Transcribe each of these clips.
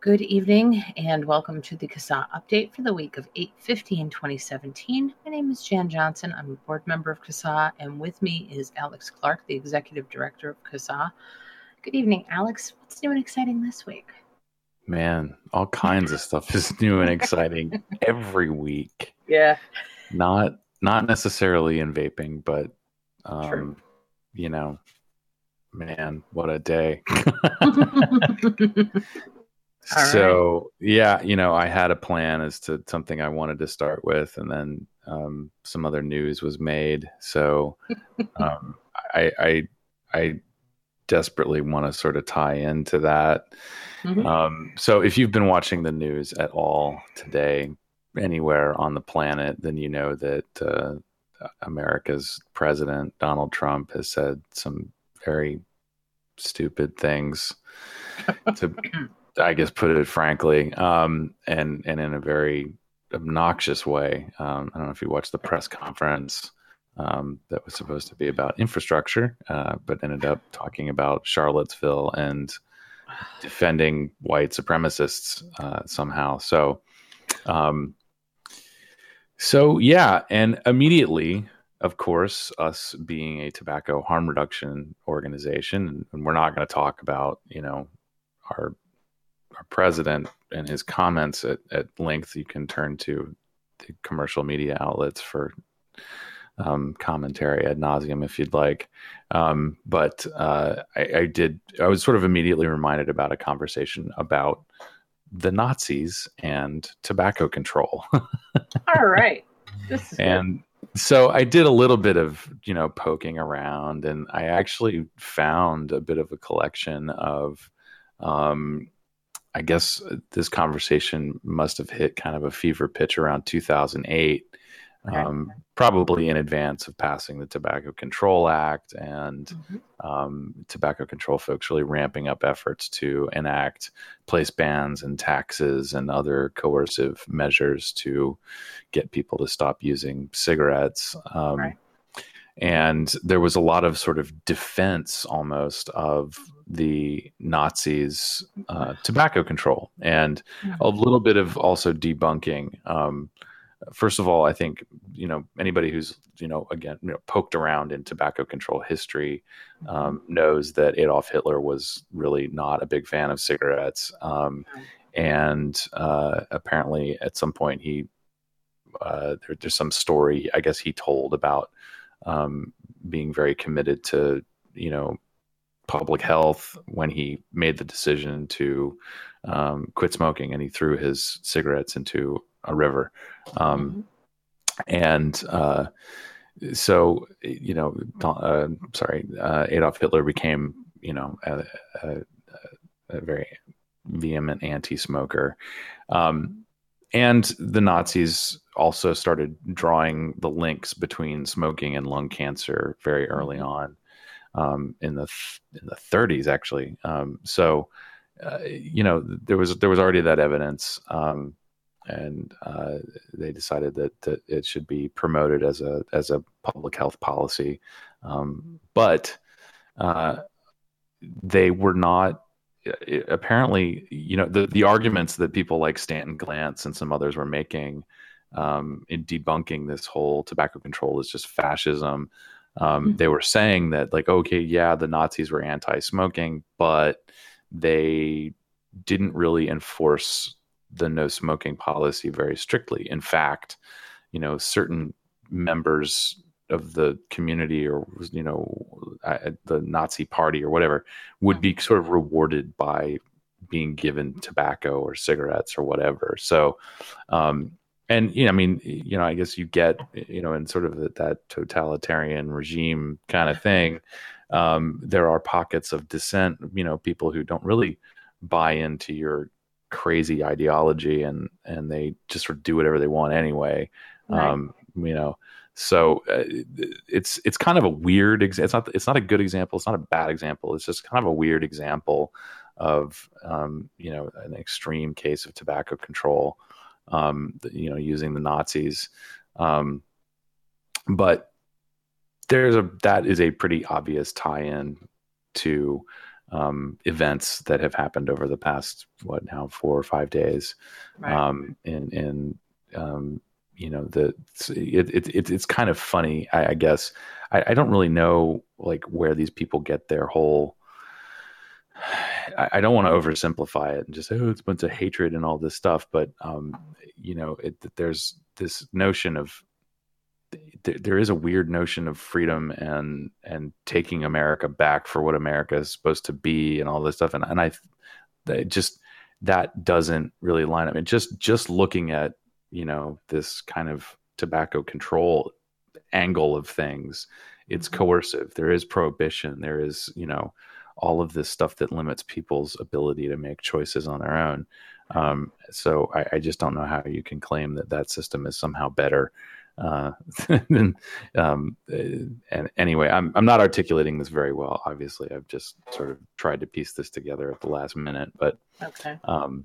Good evening and welcome to the CASA update for the week of 8 15 2017. My name is Jan Johnson. I'm a board member of CASA, and with me is Alex Clark, the executive director of CASA. Good evening, Alex. What's new and exciting this week? Man, all kinds of stuff is new and exciting every week. Yeah. Not not necessarily in vaping, but um, you know, man, what a day. so yeah, you know, I had a plan as to something I wanted to start with, and then um, some other news was made. So um, I, I, I desperately want to sort of tie into that. Mm-hmm. Um, so if you've been watching the news at all today, anywhere on the planet, then you know that uh, America's president Donald Trump has said some very stupid things to I guess put it frankly, um, and and in a very obnoxious way. Um, I don't know if you watched the press conference um, that was supposed to be about infrastructure, uh, but ended up talking about Charlottesville and defending white supremacists uh, somehow. So, um, so yeah, and immediately, of course, us being a tobacco harm reduction organization, and we're not going to talk about you know our our president and his comments at, at length, you can turn to the commercial media outlets for um, commentary ad nauseum if you'd like. Um, but uh, I, I, did, I was sort of immediately reminded about a conversation about the Nazis and tobacco control. All right. and good. so I did a little bit of, you know, poking around and I actually found a bit of a collection of um, I guess uh, this conversation must have hit kind of a fever pitch around 2008, okay. um, probably in advance of passing the Tobacco Control Act and mm-hmm. um, tobacco control folks really ramping up efforts to enact place bans and taxes and other coercive measures to get people to stop using cigarettes. Um, right and there was a lot of sort of defense almost of the Nazis' uh, tobacco control, and a little bit of also debunking. Um, first of all, I think you know anybody who's you know again you know, poked around in tobacco control history um, knows that Adolf Hitler was really not a big fan of cigarettes, um, and uh, apparently at some point he uh, there, there's some story I guess he told about um, being very committed to you know public health when he made the decision to um, quit smoking and he threw his cigarettes into a river um, mm-hmm. and uh, so you know uh, sorry uh, adolf hitler became you know a, a, a very vehement anti-smoker um, and the nazis also started drawing the links between smoking and lung cancer very early mm-hmm. on um, in the in the 30s actually. Um, so uh, you know there was there was already that evidence, um, and uh, they decided that that it should be promoted as a as a public health policy, um, but uh, they were not apparently, you know, the, the arguments that people like Stanton Glantz and some others were making um, in debunking this whole tobacco control is just fascism. Um, mm-hmm. They were saying that, like, okay, yeah, the Nazis were anti smoking, but they didn't really enforce the no smoking policy very strictly. In fact, you know, certain members of the community or you know the Nazi party or whatever would be sort of rewarded by being given tobacco or cigarettes or whatever. So, um, and you know, I mean, you know, I guess you get you know in sort of that totalitarian regime kind of thing. Um, there are pockets of dissent. You know, people who don't really buy into your crazy ideology and and they just sort of do whatever they want anyway. Right. Um, you know, so uh, it's it's kind of a weird. Ex- it's not it's not a good example. It's not a bad example. It's just kind of a weird example of um, you know an extreme case of tobacco control. Um, you know, using the Nazis, um, but there's a that is a pretty obvious tie-in to um, events that have happened over the past what now four or five days. Right. Um, in in um, you know the it, it, it, it's kind of funny, I, I guess. I, I don't really know like where these people get their whole I, don't want to oversimplify it and just say, oh, it's a bunch of hatred and all this stuff. But, um, you know, it, there's this notion of there is a weird notion of freedom and and taking America back for what America is supposed to be and all this stuff. And and I just that doesn't really line up. And just just looking at you know this kind of tobacco control angle of things, it's mm-hmm. coercive. There is prohibition. There is you know all of this stuff that limits people's ability to make choices on their own. Um, so I, I, just don't know how you can claim that that system is somehow better. Uh, than, um, and anyway, I'm I'm not articulating this very well. Obviously, I've just sort of tried to piece this together at the last minute, but okay. um,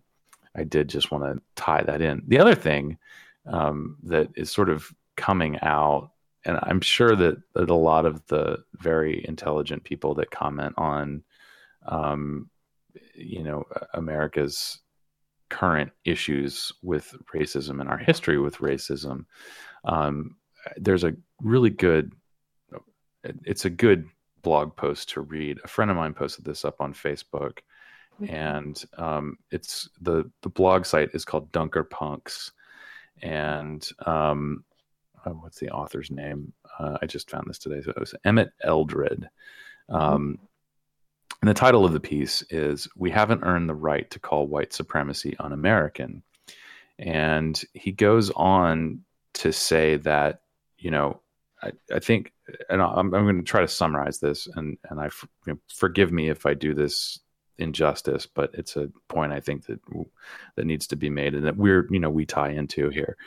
I did just want to tie that in. The other thing um, that is sort of coming out and I'm sure that, that a lot of the very intelligent people that comment on, um, you know, America's current issues with racism and our history with racism, um, there's a really good, it's a good blog post to read. A friend of mine posted this up on Facebook. And um, it's the the blog site is called Dunker Punks, and um, oh, what's the author's name? Uh, I just found this today. So it was Emmett Eldred. Mm-hmm. Um, and the title of the piece is We Haven't Earned the Right to Call White Supremacy Un American. And he goes on to say that, you know, I, I think, and I'm, I'm, going to try to summarize this, and, and I you know, forgive me if I do this injustice, but it's a point I think that that needs to be made, and that we're, you know, we tie into here.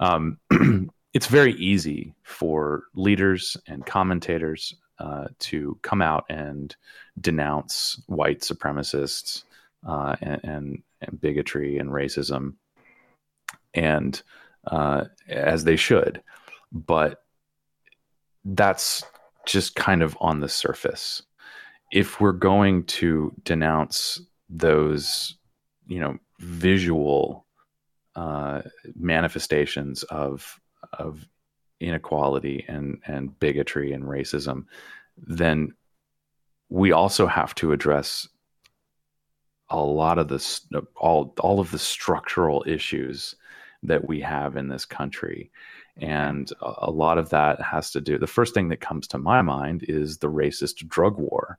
Um, it's very easy for leaders and commentators uh, to come out and denounce white supremacists uh, and, and, and, bigotry and racism, and uh, as they should, but that's just kind of on the surface. If we're going to denounce those, you know, visual uh, manifestations of of inequality and and bigotry and racism, then we also have to address a lot of this all all of the structural issues that we have in this country. And a lot of that has to do the first thing that comes to my mind is the racist drug war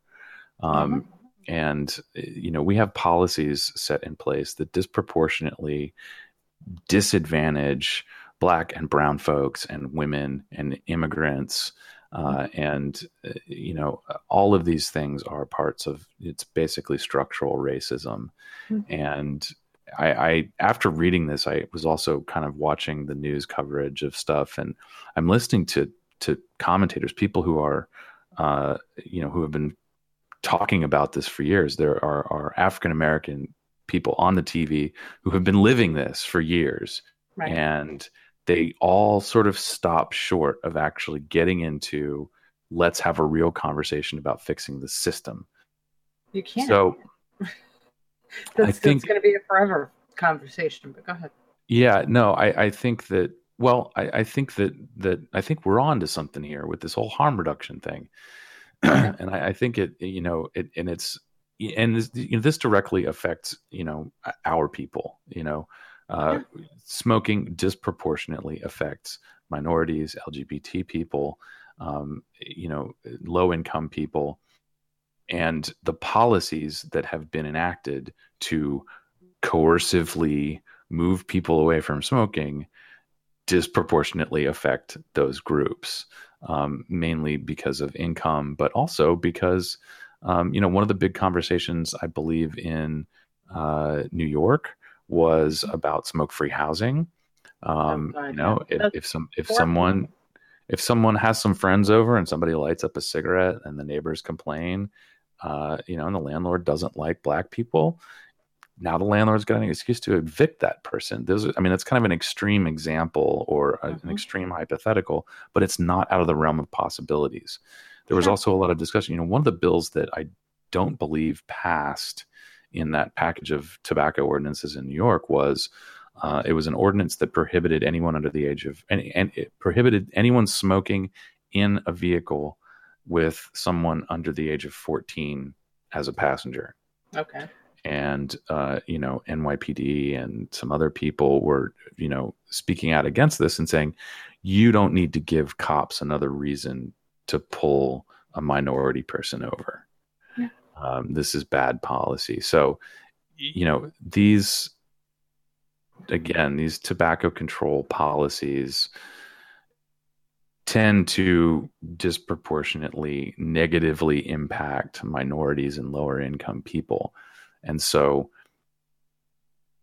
um, mm-hmm. and you know we have policies set in place that disproportionately disadvantage black and brown folks and women and immigrants uh, and uh, you know all of these things are parts of it's basically structural racism mm-hmm. and I, I, after reading this i was also kind of watching the news coverage of stuff and i'm listening to to commentators people who are uh, you know who have been talking about this for years there are, are african american people on the tv who have been living this for years right. and they all sort of stop short of actually getting into let's have a real conversation about fixing the system. You can't. So that's, I think, going to be a forever conversation, but go ahead. Yeah, no, I, I think that, well, I, I think that, that I think we're on to something here with this whole harm reduction thing. and I, I, think it, you know, it, and it's, and this, you know, this directly affects, you know, our people, you know, uh, smoking disproportionately affects minorities, LGBT people, um, you know, low income people, and the policies that have been enacted to coercively move people away from smoking disproportionately affect those groups, um, mainly because of income, but also because, um, you know, one of the big conversations I believe in uh, New York was about smoke-free housing. Um, you know, if, if some if someone if someone has some friends over and somebody lights up a cigarette and the neighbors complain, uh, you know, and the landlord doesn't like black people, now the landlord's got an excuse to evict that person. There's, I mean, that's kind of an extreme example or a, mm-hmm. an extreme hypothetical, but it's not out of the realm of possibilities. There was also a lot of discussion. You know, one of the bills that I don't believe passed in that package of tobacco ordinances in New York was uh, it was an ordinance that prohibited anyone under the age of any and it prohibited anyone smoking in a vehicle with someone under the age of 14 as a passenger. Okay. And uh, you know NYPD and some other people were you know speaking out against this and saying you don't need to give cops another reason to pull a minority person over. Yeah. Um, this is bad policy. So you know these again these tobacco control policies tend to disproportionately negatively impact minorities and lower income people. And so,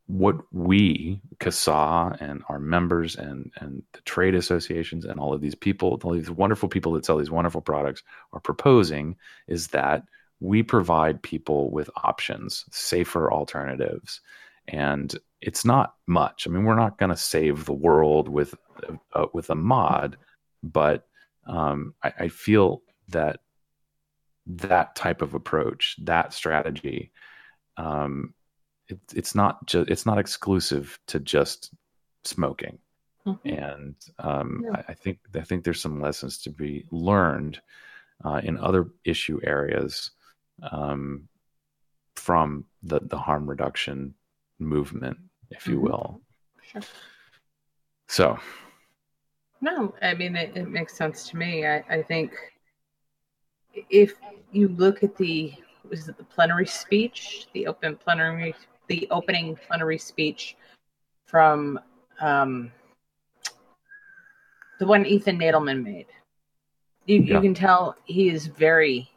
what we, CASA, and our members, and, and the trade associations, and all of these people, all these wonderful people that sell these wonderful products, are proposing is that we provide people with options, safer alternatives. And it's not much. I mean, we're not going to save the world with uh, with a mod, but um, I, I, feel that that type of approach, that strategy, um, it, it's not just it's not exclusive to just smoking, mm-hmm. and um, yeah. I, I, think I think there's some lessons to be learned uh, in other issue areas um, from the the harm reduction movement, if you mm-hmm. will. Sure. So no, I mean it, it makes sense to me. I, I think if you look at the was it the plenary speech, the open plenary, the opening plenary speech from um, the one Ethan Nadelmann made, you, yeah. you can tell he is very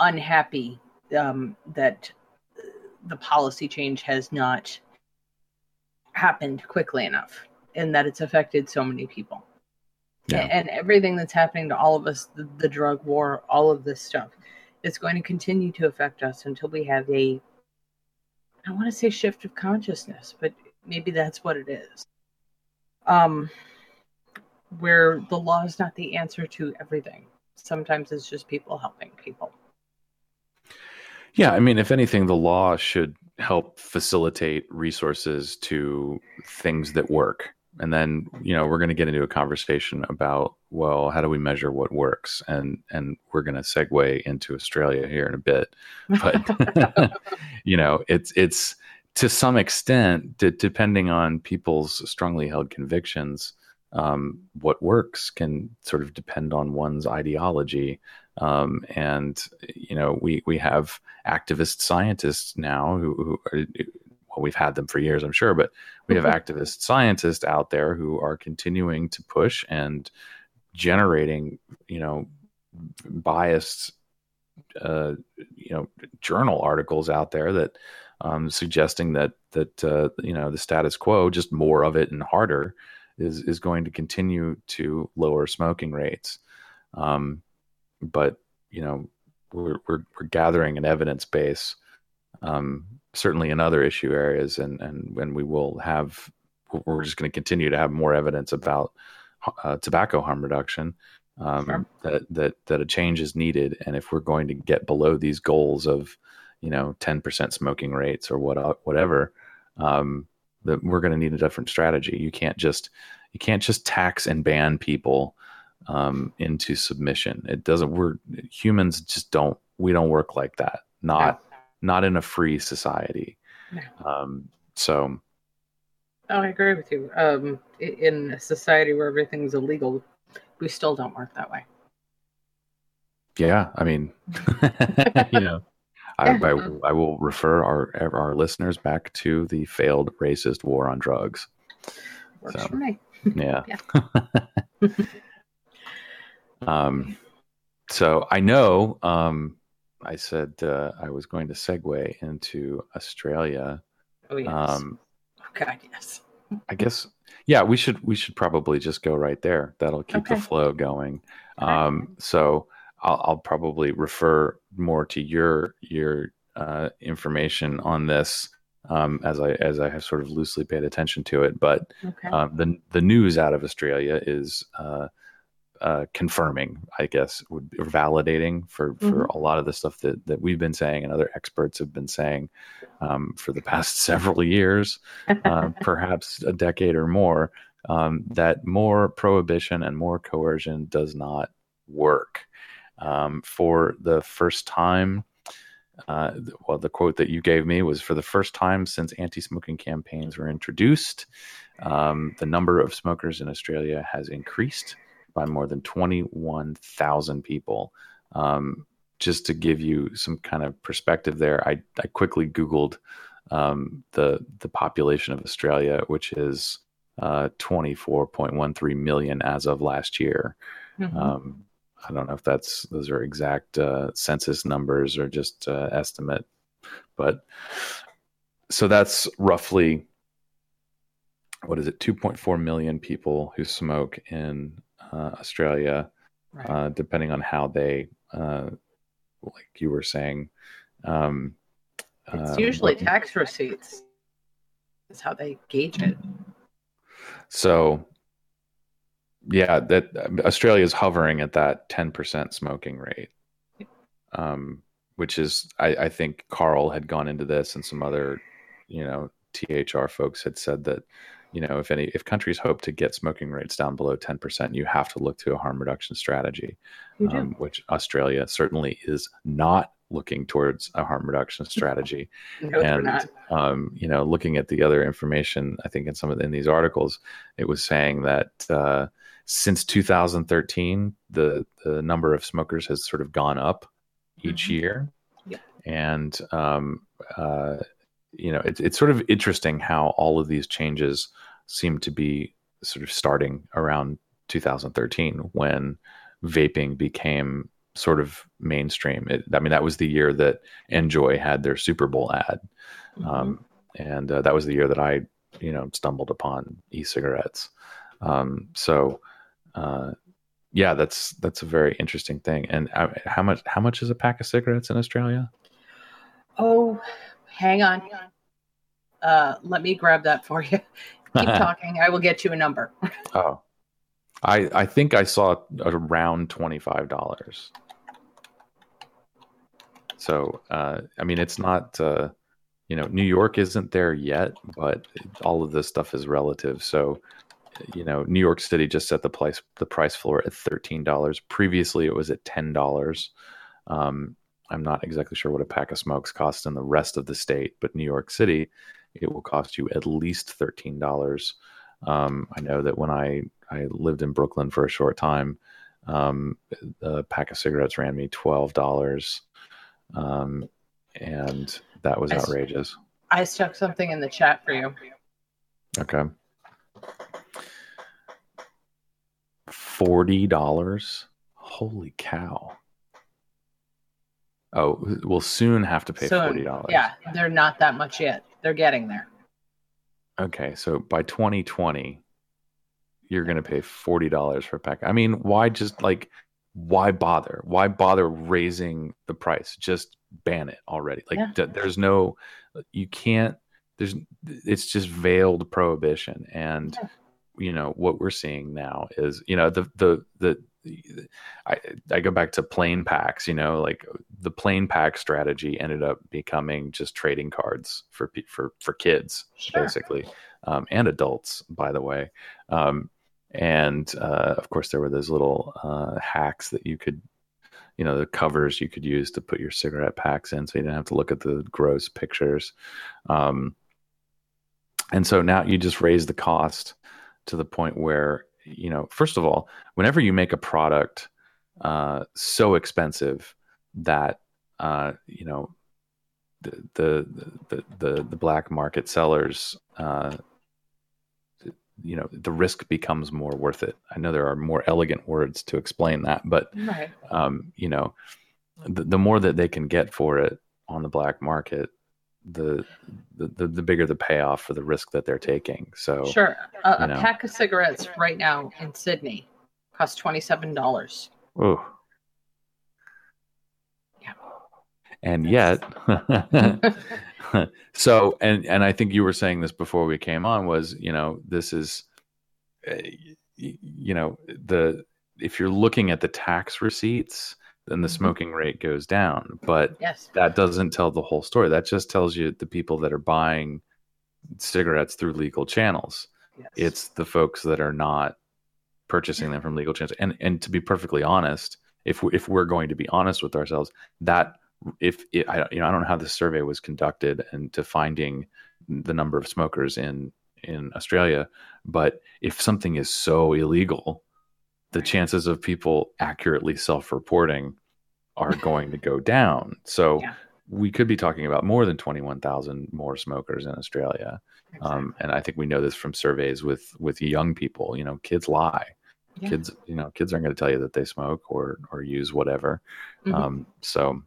unhappy um, that the policy change has not happened quickly enough and that it's affected so many people. Yeah. And everything that's happening to all of us, the, the drug war, all of this stuff, is going to continue to affect us until we have a, I want to say shift of consciousness, but maybe that's what it is. Um, where the law is not the answer to everything. Sometimes it's just people helping people. Yeah, I mean, if anything, the law should help facilitate resources to things that work and then you know we're going to get into a conversation about well how do we measure what works? And and we're going to segue into australia here in a bit. But you know it's it's to some extent d- depending on people's strongly held convictions um, what works can sort of depend on one's ideology. Um, and you know we we have activist scientists now who, who are, well, we've had them for years, I'm sure, but we have activist scientists out there who are continuing to push and generating, you know, biased, uh, you know, journal articles out there that um, suggesting that that uh, you know the status quo, just more of it and harder, is is going to continue to lower smoking rates. Um, but you know, we're, we're, we're gathering an evidence base um, certainly in other issue areas, and and when we will have, we're just going to continue to have more evidence about uh, tobacco harm reduction. Um, sure. That that that a change is needed, and if we're going to get below these goals of, you know, ten percent smoking rates or what whatever, um, that we're going to need a different strategy. You can't just you can't just tax and ban people um, into submission. It doesn't. We're humans just don't. We don't work like that. Not not in a free society. No. Um, so. Oh, I agree with you. Um, in a society where everything's illegal, we still don't work that way. Yeah, I mean, you know, I, I, I, will refer our our listeners back to the failed racist war on drugs. Works so, for me. Yeah. yeah. um, so I know um, I said uh, I was going to segue into Australia. Oh yes. Um, oh God, yes. I guess yeah, we should we should probably just go right there. That'll keep okay. the flow going. Okay. Um, so I'll, I'll, probably refer more to your your uh, information on this um, as I as I have sort of loosely paid attention to it. But okay. um, the the news out of Australia is uh, uh, confirming, I guess, would or validating for for mm-hmm. a lot of the stuff that that we've been saying and other experts have been saying um, for the past several years, uh, perhaps a decade or more, um, that more prohibition and more coercion does not work. Um, for the first time, uh, well, the quote that you gave me was for the first time since anti smoking campaigns were introduced, um, the number of smokers in Australia has increased by more than 21,000 people. Um, just to give you some kind of perspective there, I, I quickly Googled um, the, the population of Australia, which is uh, 24.13 million as of last year. Mm-hmm. Um, I don't know if that's those are exact uh, census numbers or just uh, estimate, but so that's roughly what is it 2.4 million people who smoke in australia right. uh, depending on how they uh, like you were saying um, it's usually tax receipts is how they gauge it so yeah that australia is hovering at that 10% smoking rate um, which is I, I think carl had gone into this and some other you know thr folks had said that you know, if any, if countries hope to get smoking rates down below 10%, you have to look to a harm reduction strategy, um, which Australia certainly is not looking towards a harm reduction strategy. no, and, um, you know, looking at the other information, I think in some of the, in these articles, it was saying that, uh, since 2013, the, the number of smokers has sort of gone up each mm-hmm. year. Yeah. And, um, uh, you know, it's it's sort of interesting how all of these changes seem to be sort of starting around 2013 when vaping became sort of mainstream. It, I mean, that was the year that NJOY had their Super Bowl ad, mm-hmm. um, and uh, that was the year that I, you know, stumbled upon e-cigarettes. Um, so, uh, yeah, that's that's a very interesting thing. And uh, how much how much is a pack of cigarettes in Australia? Oh, hang on. Uh, let me grab that for you. Keep talking. I will get you a number. oh, I I think I saw around twenty five dollars. So uh, I mean, it's not. Uh, you know, New York isn't there yet, but all of this stuff is relative. So, you know, New York City just set the price the price floor at thirteen dollars. Previously, it was at ten dollars. Um, I'm not exactly sure what a pack of smokes costs in the rest of the state, but New York City, it will cost you at least thirteen dollars. Um, I know that when I I lived in Brooklyn for a short time, um, a pack of cigarettes ran me twelve dollars, um, and that was outrageous. I stuck something in the chat for you. Okay. Forty dollars. Holy cow! Oh, we'll soon have to pay soon. forty dollars. Yeah, they're not that much yet. They're getting there. Okay, so by 2020, you're going to pay forty dollars for a pack. I mean, why just like why bother? Why bother raising the price? Just ban it already. Like yeah. there's no, you can't. There's it's just veiled prohibition, and yeah. you know what we're seeing now is you know the the the I, I go back to plain packs, you know, like the plain pack strategy ended up becoming just trading cards for for for kids sure. basically, um, and adults, by the way. Um, and uh, of course, there were those little uh, hacks that you could, you know, the covers you could use to put your cigarette packs in, so you didn't have to look at the gross pictures. Um, and so now you just raise the cost to the point where you know, first of all, whenever you make a product uh, so expensive that uh, you know the, the the the the black market sellers, uh, you know, the risk becomes more worth it. I know there are more elegant words to explain that, but right. um, you know, the, the more that they can get for it on the black market, the, the the bigger the payoff for the risk that they're taking. So sure, a, a pack of cigarettes right now in Sydney costs twenty seven dollars. Oh. Yeah. And yet, so and and I think you were saying this before we came on was you know this is, uh, you know the if you're looking at the tax receipts, then the smoking rate goes down. But Yes. that doesn't tell the whole story. That just tells you the people that are buying cigarettes through legal channels. yes. It's the folks that are not purchasing them from legal channels. And and to be perfectly honest, if we, if we're going to be honest with ourselves, that if it, I you know I don't know how this survey was conducted and to finding the number of smokers in in Australia, but if something is so illegal, the chances of people accurately self-reporting are going to go down. So Yeah. we could be talking about more than 21,000 more smokers in Australia. Um, and I think we know this from surveys with with young people. You know, kids lie. Yeah. Kids, you know, kids aren't going to tell you that they smoke or or use whatever. Mhm. Um, so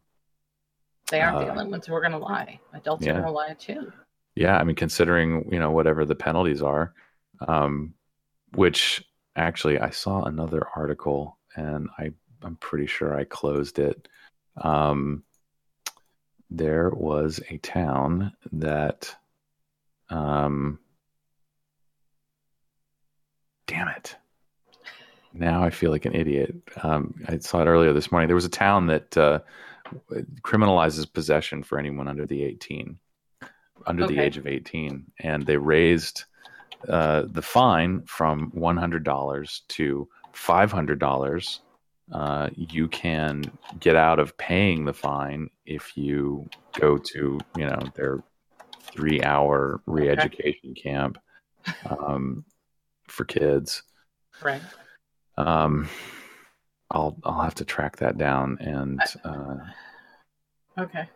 they aren't the uh, only ones who are going to lie. Adults yeah. are going to lie too. yeah, I mean, considering you know whatever the penalties are, um, which actually I saw another article and I I'm pretty sure I closed it. Um, there was a town that, um, damn it. Now I feel like an idiot. Um, I saw it earlier this morning. There was a town that uh, criminalizes possession for anyone under the 18, under the age of 18, and they raised uh, the fine from $100 to $500. Uh, you can get out of paying the fine if you go to, you know, their three-hour re-education camp um, for kids. Right. Um, I'll I'll have to track that down and uh, Okay.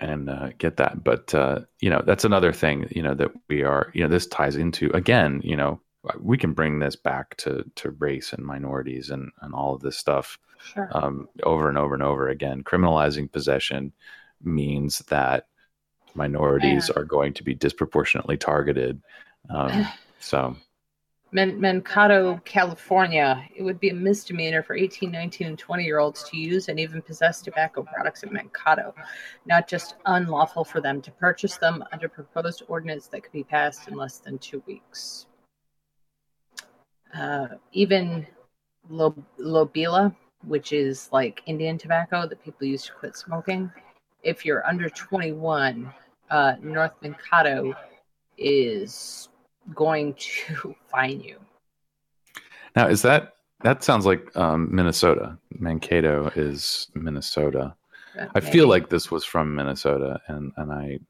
And uh, get that. But uh, you know, that's another thing. You know that we are. You know, this ties into again. You know, we can bring this back to to race and minorities and and all of this stuff Sure. um, over and over and over again. Criminalizing possession means that minorities Yeah. are going to be disproportionately targeted. Um, so Mankato, California, it would be a misdemeanor for 18, 19, and 20 year olds to use and even possess tobacco products in Mankato, not just unlawful for them to purchase them under proposed ordinance that could be passed in less than two weeks. Uh, even Lo- Lobelia, which is like Indian tobacco that people use to quit smoking, if you're under 21, uh, North Mankato is going to fine you. now is that that sounds like um, Minnesota? Mankato is Minnesota. Uh, I feel like this was from Minnesota, and and I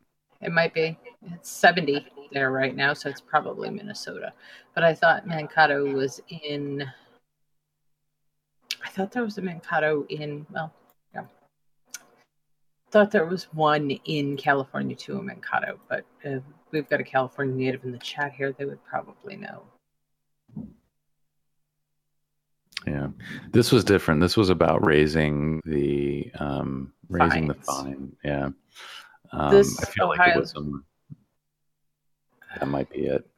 it might be. It's 70 there right now, so it's probably Minnesota. But I thought Mankato was in. I thought there was a Mankato in. Well, yeah. Thought there was one in California too, a Mankato, but uh, we've got a California native in the chat here. They would probably know. Yeah, this was different. This was about raising the um, raising the fine. Yeah, um, This I feel like Ohio- it was some. That might be it.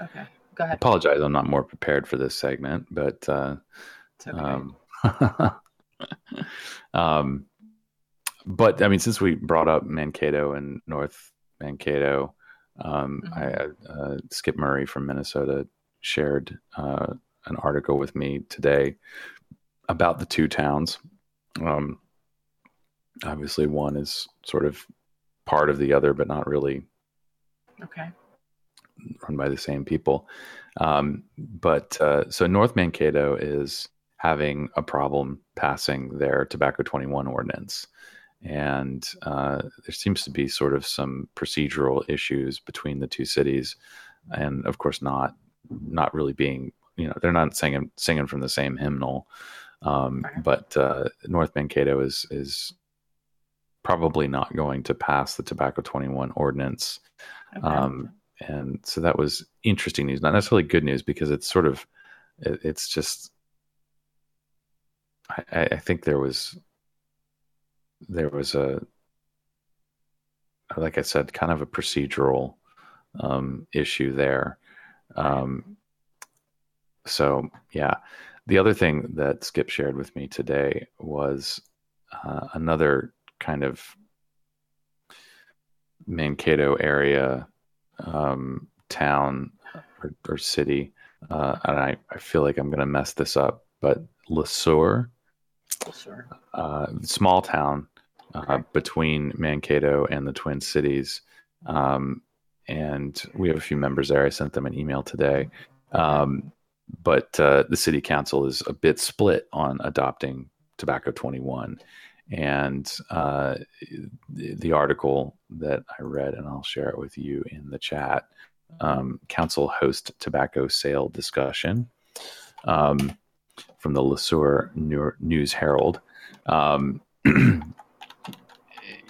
Okay, go ahead. I apologize. I'm not more prepared for this segment, but uh, It's okay. um, um, but I mean, since we brought up Mankato and North Mankato, um, Mhm. I, uh, Skip Murray from Minnesota shared uh, an article with me today about the two towns. Um, obviously, one is sort of part of the other, but not really okay. run by the same people. Um, but uh, so North Mankato is having a problem passing their Tobacco 21 ordinance. And uh, there seems to be sort of some procedural issues between the two cities, and of course, not not really being you know they're not singing singing from the same hymnal. Um, but uh, North Mankato is is probably not going to pass the Tobacco 21 ordinance okay. um, and so that was interesting news not necessarily good news because it's sort of it, it's just I I think there was there was a like I said kind of a procedural um, issue there. Um, so yeah. The other thing that Skip shared with me today was uh, another kind of Mankato area um, town or, or city, uh, and I, I feel like I'm going to mess this up but Le uh, small town uh, between Mankato and the Twin Cities. Um, and we have a few members there. I sent them an email today. Um, but uh, the city council is a bit split on adopting Tobacco 21. And uh, the, article that I read, and I'll share it with you in the chat um, council host tobacco sale discussion um, from the Le Sueur News Herald. Um,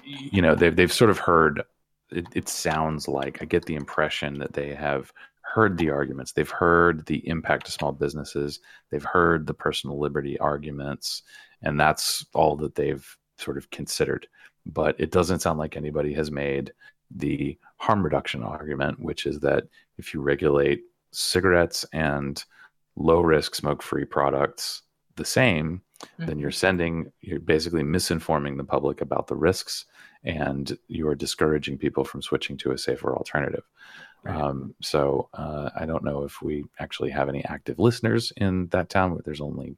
you know, they've, they've sort of heard, it, it sounds like, I get the impression that they have heard the arguments. They've heard the impact to small businesses. They've heard the personal liberty arguments, and that's all that they've sort of considered. But it doesn't sound like anybody has made the harm reduction argument, which is that if you regulate cigarettes and low risk smoke free products the same, mm-hmm. then you're sending, you're basically misinforming the public about the risks and you are discouraging people from switching to a safer alternative. Right. Um, so uh, I don't know if we actually have any active listeners in that town. but There's only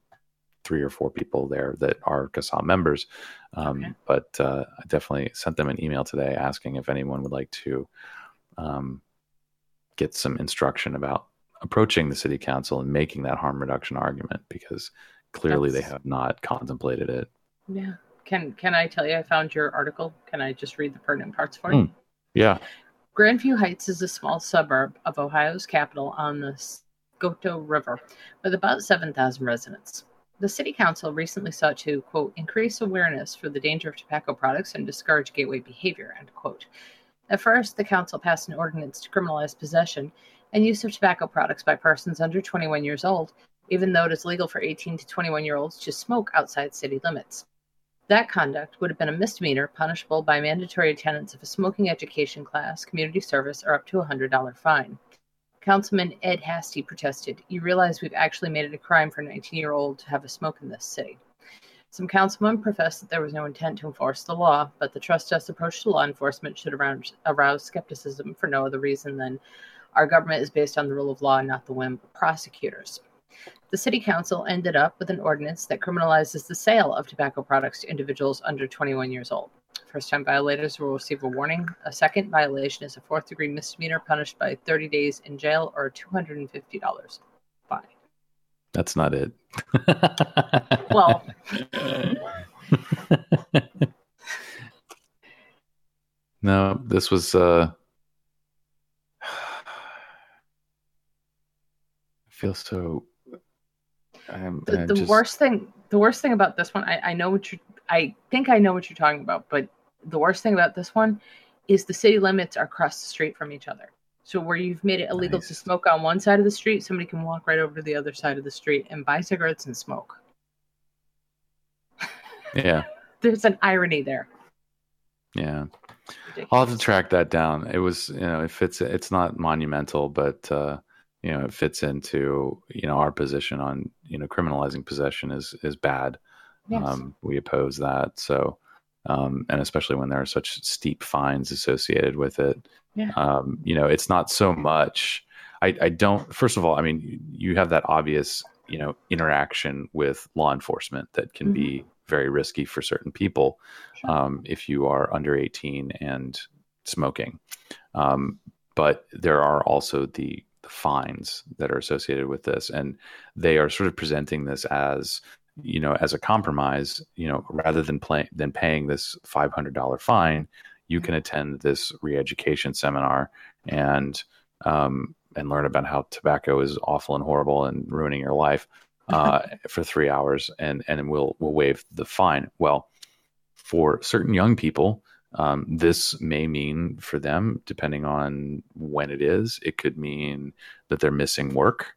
three or four people there that are CASA members. Um, okay. But uh, I definitely sent them an email today asking if anyone would like to um, get some instruction about approaching the city council and making that harm reduction argument because clearly That's... they have not contemplated it. Yeah. Can Can I tell you? I found your article. Can I just read the pertinent parts for you? Mm. Yeah. Grandview Heights is a small suburb of Ohio's capital on the Scioto River with about 7,000 residents. The City Council recently sought to, quote, increase awareness for the danger of tobacco products and discourage gateway behavior, end quote. At first, the Council passed an ordinance to criminalize possession and use of tobacco products by persons under 21 years old, even though it is legal for 18 to 21 year olds to smoke outside city limits. That conduct would have been a misdemeanor punishable by mandatory attendance of a smoking education class, community service, or up to a $100 fine. Councilman Ed Hasty protested, You realize we've actually made it a crime for a 19 year old to have a smoke in this city. Some councilmen professed that there was no intent to enforce the law, but the trust us approach to law enforcement should arouse, arouse skepticism for no other reason than our government is based on the rule of law not the whim of prosecutors. The city council ended up with an ordinance that criminalizes the sale of tobacco products to individuals under 21 years old. First time violators will receive a warning. A second violation is a fourth degree misdemeanor punished by 30 days in jail or $250 fine. That's not it. well, no, this was uh I feel so I'm, the, the just... worst thing the worst thing about this one I, I know what you I think I know what you're talking about, but the worst thing about this one is the city limits are across the street from each other. So where you've made it illegal nice. to smoke on one side of the street, somebody can walk right over to the other side of the street and buy cigarettes and smoke. Yeah. There's an irony there. Yeah. Ridiculous. I'll have to track that down. It was, you know, it fits. It's not monumental, but uh, you know, it fits into you know our position on you know criminalizing possession is is bad. Yes. Um, we oppose that. So, um, and especially when there are such steep fines associated with it. Yeah. Um, you know, it's not so much. I, I don't. First of all, I mean, you have that obvious, you know, interaction with law enforcement that can mm-hmm. be very risky for certain people sure. um, if you are under 18 and smoking. Um, but there are also the, the fines that are associated with this, and they are sort of presenting this as you know, as a compromise, you know, rather than playing than paying this five hundred dollar fine, you can attend this re-education seminar and um, and learn about how tobacco is awful and horrible and ruining your life uh, for three hours, and and we'll we'll waive the fine. Well, for certain young people, um, this may mean for them, depending on when it is, it could mean that they're missing work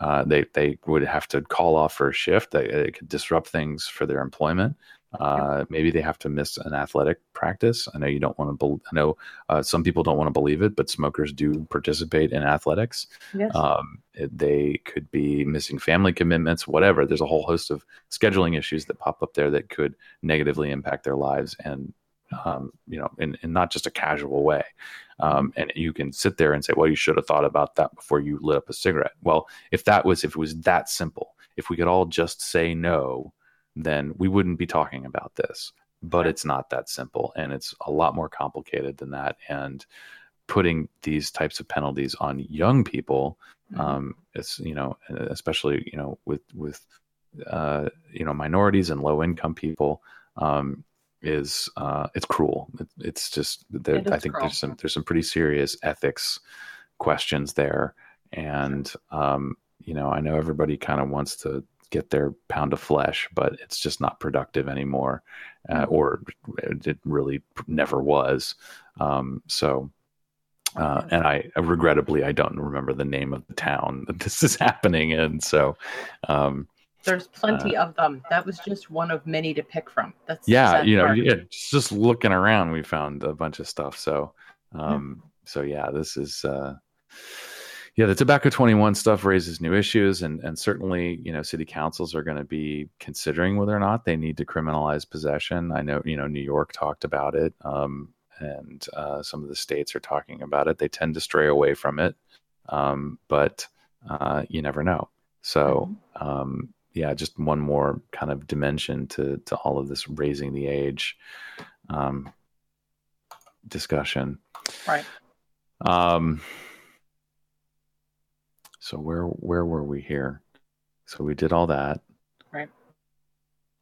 uh, they they would have to call off for a shift. They, it could disrupt things for their employment. Uh, maybe they have to miss an athletic practice. I know you don't want to. Be- I know uh, some people don't want to believe it, but smokers do participate in athletics. Yes. Um, it, they could be missing family commitments, whatever. There's a whole host of scheduling issues that pop up there that could negatively impact their lives. And um, you know, in, in not just a casual way. Um, and you can sit there and say, well, you should have thought about that before you lit up a cigarette. Well, if that was, if it was that simple, if we could all just say no, then we wouldn't be talking about this. But it's not that simple, and it's a lot more complicated than that. And putting these types of penalties on young people, mm-hmm. um, it's you know, especially you know, with with uh, you know minorities and low income people, um, is uh, it's cruel. It, it's just it I think cruel. there's some there's some pretty serious ethics questions there, and um, you know I know everybody kind of wants to get their pound of flesh, but it's just not productive anymore, uh, mm-hmm. or it really never was. Um, so. Uh, and I regrettably I don't remember the name of the town that this is happening in. So, um, there's plenty uh, of them. That was just one of many to pick from. That's yeah, you know, yeah, just looking around, we found a bunch of stuff. So, um, yeah. so yeah, this is, uh, yeah, the tobacco 21 stuff raises new issues, and and certainly, you know, city councils are going to be considering whether or not they need to criminalize possession. I know, you know, New York talked about it, um, and uh, some of the states are talking about it. They tend to stray away from it, um, but uh, you never know. So, mm-hmm. um, yeah, just one more kind of dimension to to all of this raising the age um, discussion. Right. Um. So where where were we here? So we did all that. Right.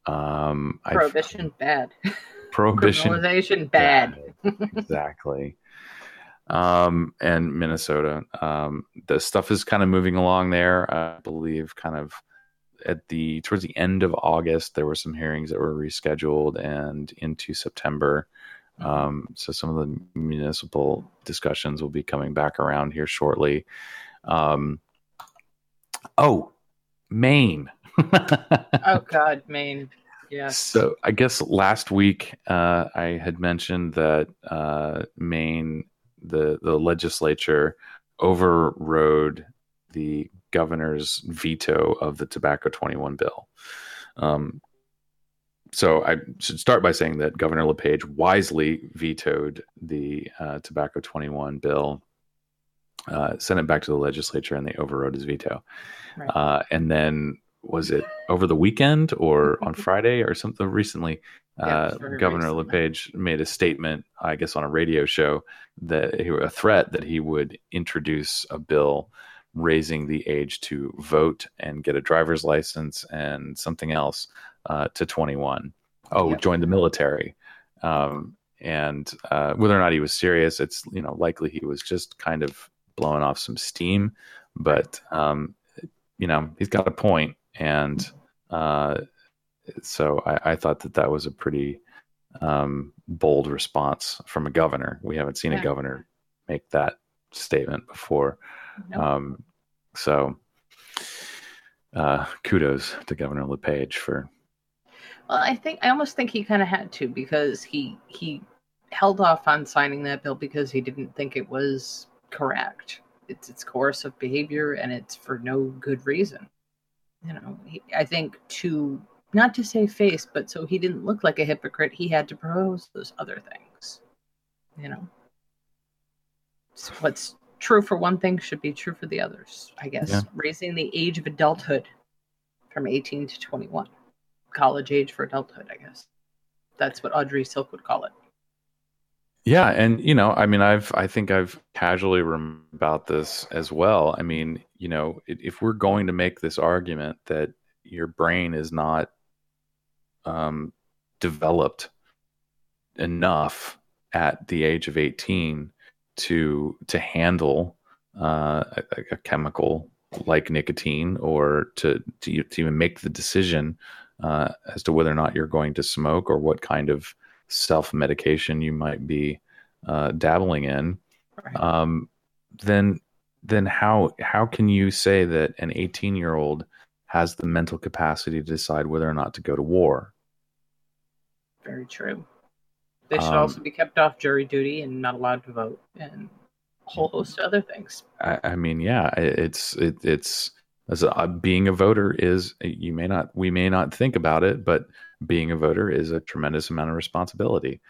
Um. Prohibition I've, bad. Prohibition Criminalization bad. bad. exactly. Um, and Minnesota. Um, the stuff is kind of moving along there. I believe, kind of at the towards the end of August, there were some hearings that were rescheduled and into September. Mm-hmm. Um, so some of the municipal discussions will be coming back around here shortly. Um, oh, Maine. oh God, Maine. Yeah. So I guess last week uh, I had mentioned that uh, Maine, the the legislature overrode the governor's veto of the Tobacco 21 bill. Um, so I should start by saying that Governor LePage wisely vetoed the uh, Tobacco 21 bill, uh, sent it back to the legislature, and they overrode his veto. Right. Uh, and then was it over the weekend or on Friday or something recently? Yeah, uh, Governor recently. LePage made a statement, I guess, on a radio show that he, a threat that he would introduce a bill raising the age to vote and get a driver's license and something else uh, to 21. Oh, yep. join the military. Um, and uh, whether or not he was serious, it's you know likely he was just kind of blowing off some steam. But um, you know he's got a point, and uh, so I, I, thought that that was a pretty um, bold response from a governor. We haven't seen yeah. a governor make that statement before. Nope. Um, so, uh, kudos to Governor LePage for. Well, I think I almost think he kind of had to because he he held off on signing that bill because he didn't think it was correct. It's it's coercive behavior and it's for no good reason. You know, he, I think to not to say face, but so he didn't look like a hypocrite, he had to propose those other things. You know, it's what's true for one thing should be true for the others, I guess. Yeah. Raising the age of adulthood from 18 to 21. College age for adulthood, I guess. That's what Audrey Silk would call it. Yeah, and you know, I mean, I've I think I've casually about this as well. I mean, you know, if we're going to make this argument that your brain is not um, developed enough at the age of 18 to to handle uh, a, a, chemical like nicotine or to, to, to even make the decision uh, as to whether or not you're going to smoke or what kind of self medication you might be uh, dabbling in, right. um, then then how how can you say that an 18 year old has the mental capacity to decide whether or not to go to war? Very true. They should um, also be kept off jury duty and not allowed to vote, and a whole host of other things. I, I mean, yeah, it's it, it's as a, being a voter is you may not we may not think about it, but being a voter is a tremendous amount of responsibility.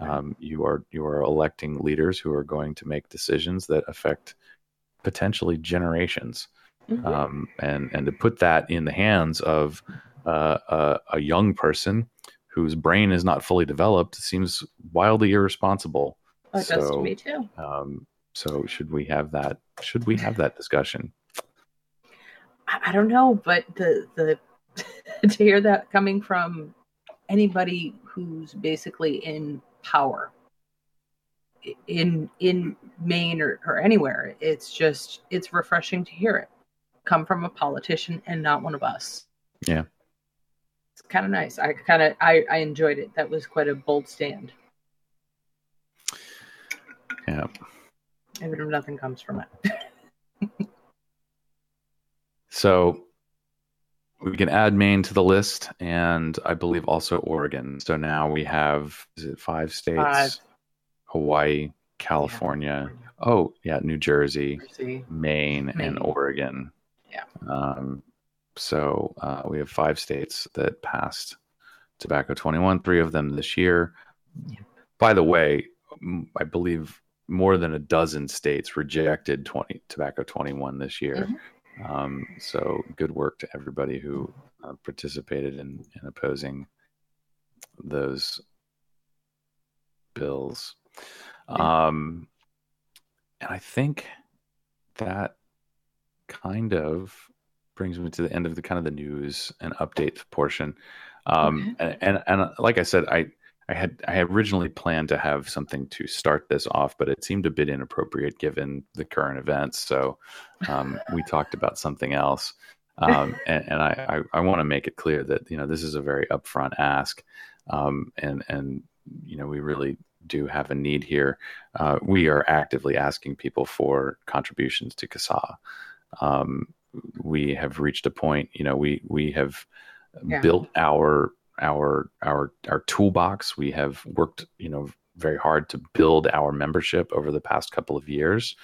Um, you are you are electing leaders who are going to make decisions that affect potentially generations, mm-hmm. um, and and to put that in the hands of uh, a, a, young person whose brain is not fully developed seems wildly irresponsible. Oh, it so, does to me too. Um, so should we have that? Should we have that discussion? I don't know, but the the to hear that coming from anybody who's basically in power in in Maine or, or anywhere, it's just it's refreshing to hear it come from a politician and not one of us. Yeah. It's kind of nice. I kind of I, I enjoyed it. That was quite a bold stand. Yeah. Even if nothing comes from it. so we can add Maine to the list, and I believe also Oregon. So now we have is it five states? Five. Hawaii, California. Yeah. Oh yeah, New Jersey, Jersey. Maine, Maine, and Oregon. Yeah. Um, so uh, we have five states that passed tobacco 21. Three of them this year. Yeah. By the way, I believe more than a dozen states rejected 20 tobacco 21 this year. Mm-hmm. Um, so good work to everybody who uh, participated in, in opposing those bills. Um, and I think that kind of brings me to the end of the kind of the news and update portion. Um, okay. and, and, and like I said, I I had I had originally planned to have something to start this off, but it seemed a bit inappropriate given the current events. So um, we talked about something else, um, and, and, I I, I want to make it clear that you know this is a very upfront ask, um, and and you know we really do have a need here. Uh, we are actively asking people for contributions to CASAA. Um, we have reached a point, you know, we we have yeah. built our our our our toolbox. We have worked, you know, very hard to build our membership over the past couple of years.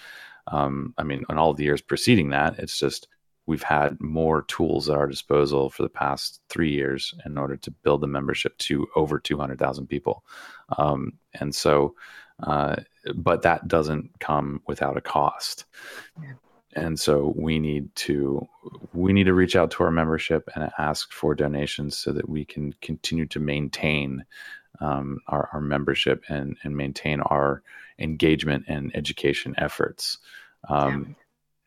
Um, I mean, in all of the years preceding that, it's just we've had more tools at our disposal for the past three years in order to build the membership to over 200,000 people. Um, and so, uh, but that doesn't come without a cost. Yeah and so we need to we need to reach out to our membership and ask for donations so that we can continue to maintain um, our, our, membership and and maintain our engagement and education efforts. Um, yeah.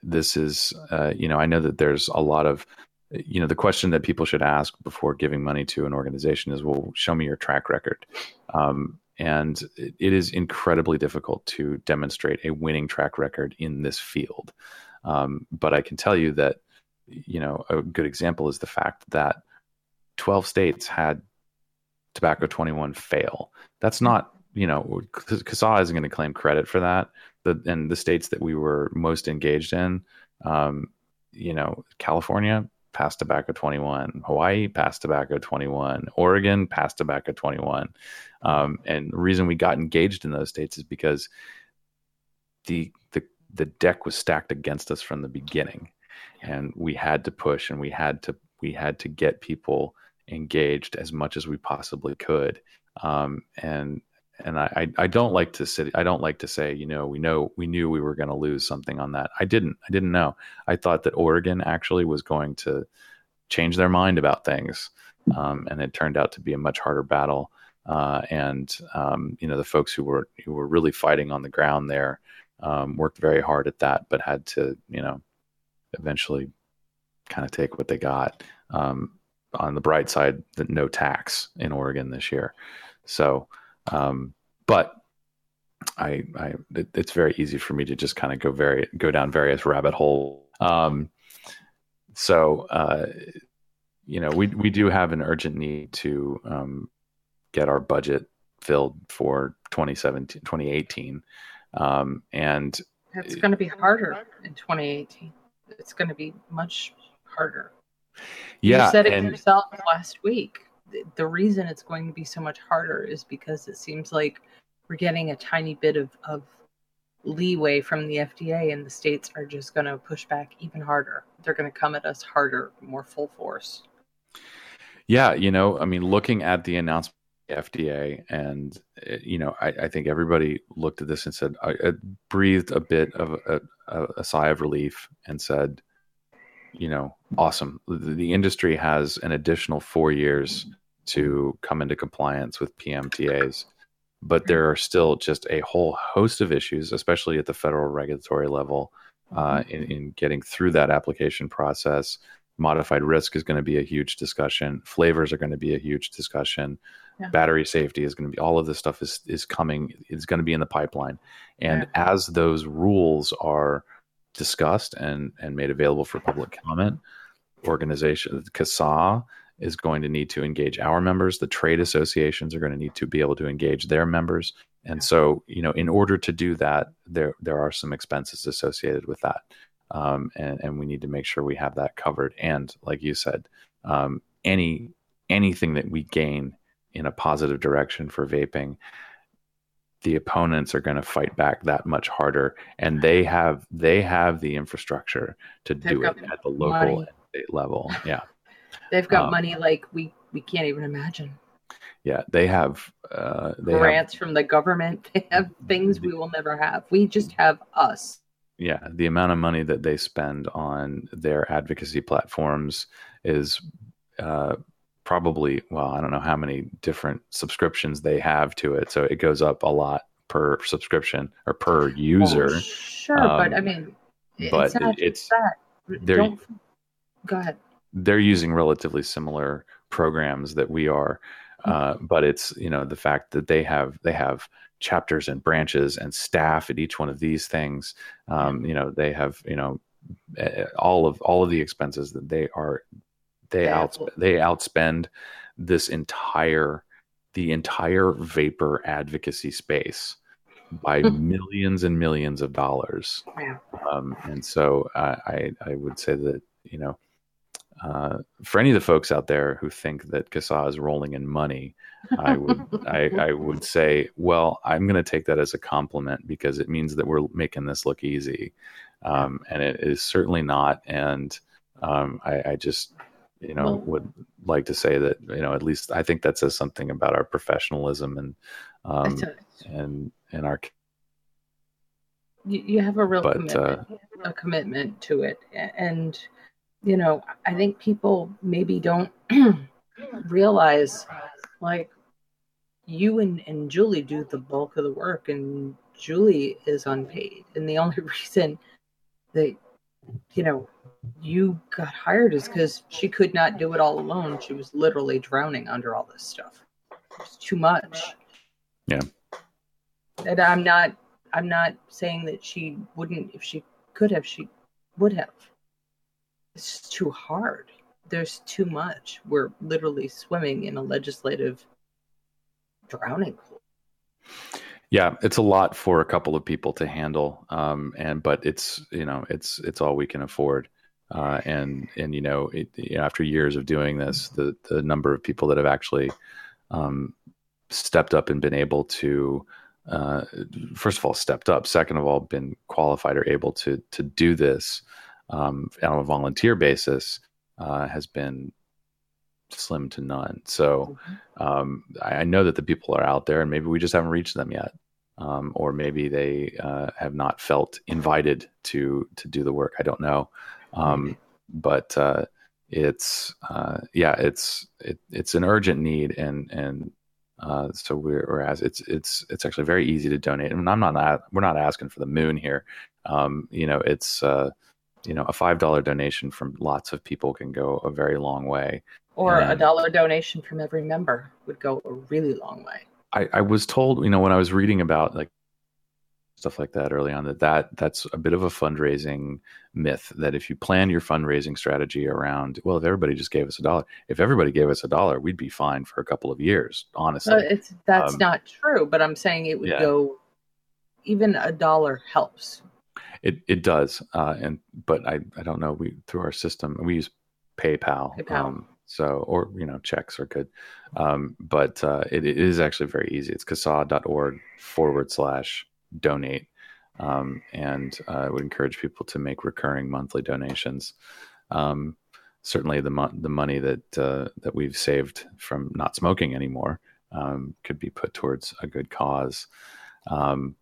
This is uh, you know I know that there's a lot of you know the question that people should ask before giving money to an organization is well show me your track record um, and it is incredibly difficult to demonstrate a winning track record in this field um, but I can tell you that, you know, a good example is the fact that 12 states had tobacco 21 fail. That's not, you know, CASAA isn't going to claim credit for that. The, and the states that we were most engaged in, um, you know, California passed tobacco 21, Hawaii passed tobacco 21, Oregon passed tobacco 21. Um, and the reason we got engaged in those states is because the the deck was stacked against us from the beginning. And we had to push and we had to we had to get people engaged as much as we possibly could. Um, and and I, I don't like to sit I don't like to say you know we know we knew we were going to lose something on that. I didn't I didn't know. I thought that Oregon actually was going to change their mind about things um, and it turned out to be a much harder battle. Uh, and um, you know the folks who were who were really fighting on the ground there um, worked very hard at that, but had to, you know, eventually kind of take what they got. Um, on the bright side, no tax in Oregon this year. So, um, but I, I, it, it's very easy for me to just kind of go very, go down various rabbit holes. Um, so, uh, you know, we, we do have an urgent need to, um, get our budget filled for 2017, 2018. Um, and it's going to be harder in 2018. It's going to be much harder. Yeah, you said it and, yourself last week. The reason it's going to be so much harder is because it seems like we're getting a tiny bit of, of leeway from the FDA, and the states are just going to push back even harder. They're going to come at us harder, more full force. Yeah, you know, I mean, looking at the announcement FDA, and eh, you know, I, I, think everybody looked at this and said, I, I breathed a bit of a, a, a, sigh of relief and said, you know, awesome. The, the, industry has an additional four years to come into compliance with PMTAs, but mm-hmm. there are still just a whole host of issues, especially at the federal regulatory level, uh, mm-hmm. in, in getting through that application process. Modified risk is going to be a huge discussion. Flavors are going to be a huge discussion yeah. battery safety is going to be all of this stuff is is coming is going to be in the pipeline. And yeah. as those rules are discussed and and made available for public comment organization CASAA is going to need to engage our members. The trade associations are going to need to be able to engage their members. And so you know in order to do that there there are some expenses associated with that. Um, and, and we need to make sure we have that covered. And like you said um, any anything that we gain in a positive direction for vaping, the opponents are going to fight back that much harder, and they have they have the infrastructure to They've do it at the local and state level. Yeah, they've got um, money like we we can't even imagine. Yeah, they have uh, they grants have, from the government. They have things we will never have. We just have us. Yeah, the amount of money that they spend on their advocacy platforms is uh, probably well i don't know how many different subscriptions they have to it so it goes up a lot per subscription or per user. oh, sure um, but i mean but it's, that. they're don't, go ahead. They're using relatively similar programs that we are uh, but it's you know the fact that they have they have chapters and branches and staff at each one of these things um, you know they have you know all of all of the expenses that they are they out they outspend this entire the entire vapor advocacy space by millions and millions of dollars. Yeah. Um, and so uh, I I would say that you know uh, for any of the folks out there who think that CASAA is rolling in money, I would I, I would say, well, I'm going to take that as a compliment because it means that we're making this look easy, um, and it is certainly not. And um, I, I, just you know well, would like to say that you know at least I think that says something about our professionalism and um, and and our you, have a real but, commitment, uh, a commitment to it. And you know I think people maybe don't realize like you and, and Julie do the bulk of the work and Julie is unpaid. And the only reason that you know you got hired is because she could not do it all alone. She was literally drowning under all this stuff. It's too much. Yeah. And I'm not I'm not saying that she wouldn't if she could have, she would have. It's too hard. There's too much. We're literally swimming in a legislative drowning pool. Yeah, it's a lot for a couple of people to handle, um, and but it's you know it's it's all we can afford. Uh, and and you know, it, after years of doing this, the the number of people that have actually um, stepped up and been able to, uh, first of all, stepped up. Second of all, been qualified or able to to do this um, on a volunteer basis uh, has been slim to none. So mm-hmm. um, I, I, know that the people are out there, and maybe we just haven't reached them yet, um, or maybe they uh, have not felt invited to to do the work. I don't know. Um, but uh, it's uh, yeah, it's it, it's an urgent need, and and uh, so we're, we're it's it's it's actually very easy to donate. I and mean, I'm not we're not asking for the moon here. Um, you know, it's uh, you know a five dollar donation from lots of people can go a very long way. Or and, a dollar donation from every member would go a really long way. I, I was told, you know, when I was reading about like stuff like that early on that, that that's a bit of a fundraising myth that if you plan your fundraising strategy around well if everybody just gave us a dollar if everybody gave us a dollar we'd be fine for a couple of years honestly it's that's um, not true but i'm saying it would yeah. go even a dollar helps it it does uh, and but i i don't know we through our system we use paypal, PayPal. Um, so or you know checks are good um, but uh, it, it is actually very easy it's casaa.org forward slash donate. Um, and uh, I would encourage people to make recurring monthly donations. Um, certainly, the mo- the money that uh, that we've saved from not smoking anymore um, could be put towards a good cause. Um,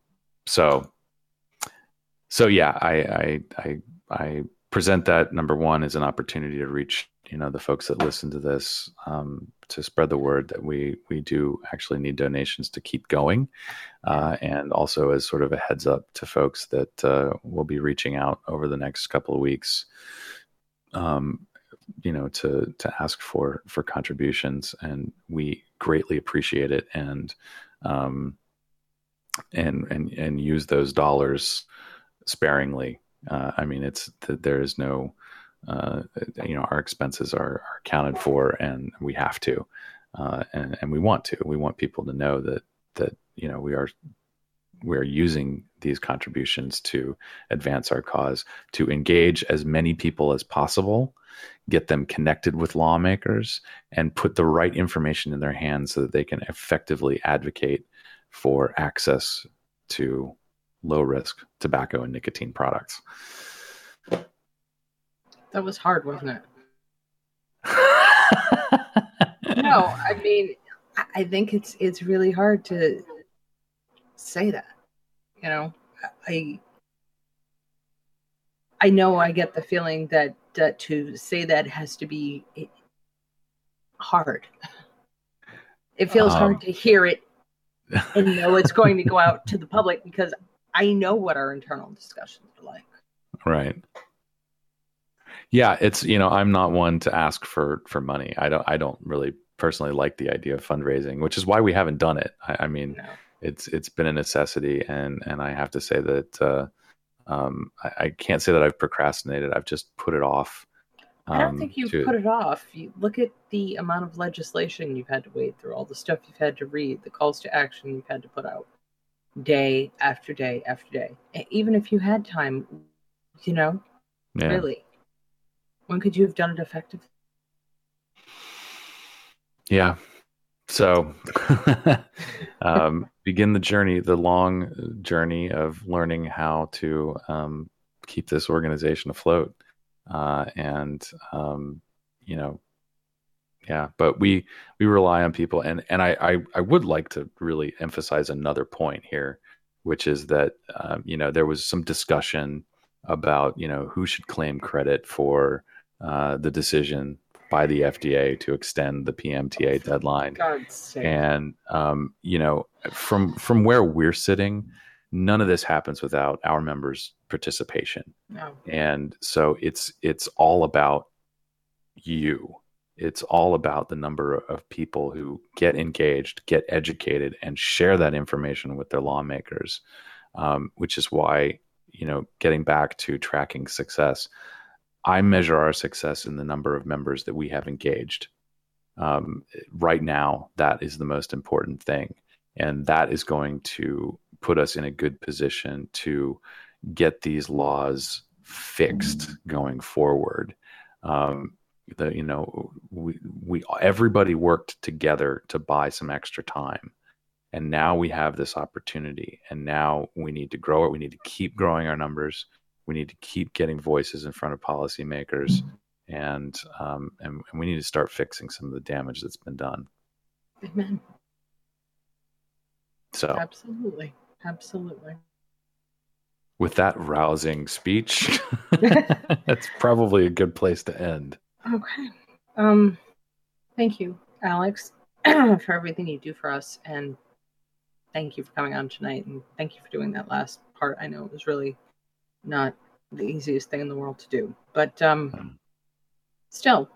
so, so yeah, I, I, I, I present that number one as an opportunity to reach you know the folks that listen to this um, to spread the word that we we do actually need donations to keep going, uh, and also as sort of a heads up to folks that uh, will be reaching out over the next couple of weeks, um, you know, to to ask for for contributions, and we greatly appreciate it, and um, and and and use those dollars sparingly. Uh, I mean, it's there is no uh, you know our expenses are, are, accounted for and we have to uh, and, and we want to. We want people to know that that you know we are we're using these contributions to advance our cause to engage as many people as possible get them connected with lawmakers and put the right information in their hands so that they can effectively advocate for access to low risk tobacco and nicotine products that was hard, wasn't it? no, I mean, I think it's it's really hard to say that. You know, I I know I get the feeling that that to say that has to be hard. It feels um, hard to hear it and know it's going to go out to the public because I know what our internal discussions are like. Right yeah it's you know i'm not one to ask for for money. I don't i don't really personally like the idea of fundraising which is why we haven't done it. I, I mean no. it's it's been a necessity and and i have to say that uh, um, I, I, can't say that i've procrastinated. I've just put it off um, i don't think um, you've to... put it off. You look at the amount of legislation you've had to wade through all the stuff you've had to read the calls to action you've had to put out day after day after day. Even if you had time you know yeah. really when could you have done it effectively? Yeah. So um, begin the journey, the long journey of learning how to um, keep this organization afloat. Uh, and, um, you know, yeah, but we we rely on people, and and I I, I would like to really emphasize another point here, which is that um, you know there was some discussion about you know who should claim credit for uh, the decision by the FDA to extend the PMTA deadline. And um, you know, from from where we're sitting, none of this happens without our members' participation. No. And so it's it's all about you. It's all about the number of people who get engaged, get educated, and share that information with their lawmakers. Um, which is why, you know, getting back to tracking success, I measure our success in the number of members that we have engaged. Um, right now, that is the most important thing. And that is going to put us in a good position to get these laws fixed going forward. Um, the, you know, we, we, everybody worked together to buy some extra time. And now we have this opportunity. And now we need to grow it. We need to keep growing our numbers we need to keep getting voices in front of policymakers, and um, and, and we need to start fixing some of the damage that's been done. Amen. So absolutely, absolutely. With that rousing speech, that's probably a good place to end. Okay. Um, thank you, Alex, for everything you do for us, and thank you for coming on tonight, and thank you for doing that last part. I know it was really not the easiest thing in the world to do. But um, still,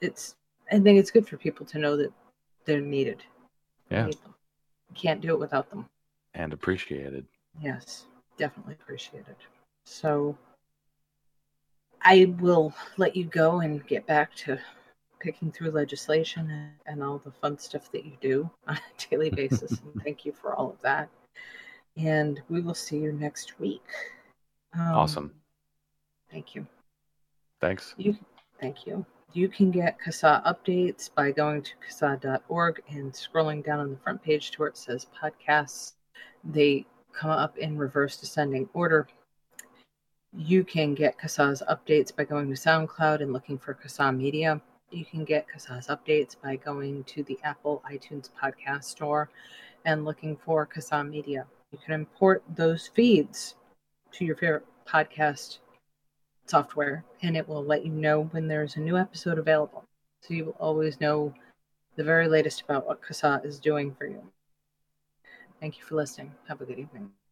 it's I think it's good for people to know that they're needed. Yeah. Need Can't do it without them. And appreciated. Yes, definitely appreciated. So I will let you go and get back to picking through legislation and, and all the fun stuff that you do on a daily basis. and thank you for all of that. And we will see you next week. Um, awesome. Thank you. Thanks. You, thank you. You can get CASAA updates by going to CASAA.org and scrolling down on the front page to where it says podcasts. They come up in reverse descending order. You can get CASAA's updates by going to SoundCloud and looking for CASAA Media. You can get CASAA's updates by going to the Apple iTunes podcast store and looking for CASAA Media. You can import those feeds to your favorite podcast software and it will let you know when there's a new episode available. So you will always know the very latest about what CASAA is doing for you. Thank you for listening. Have a good evening.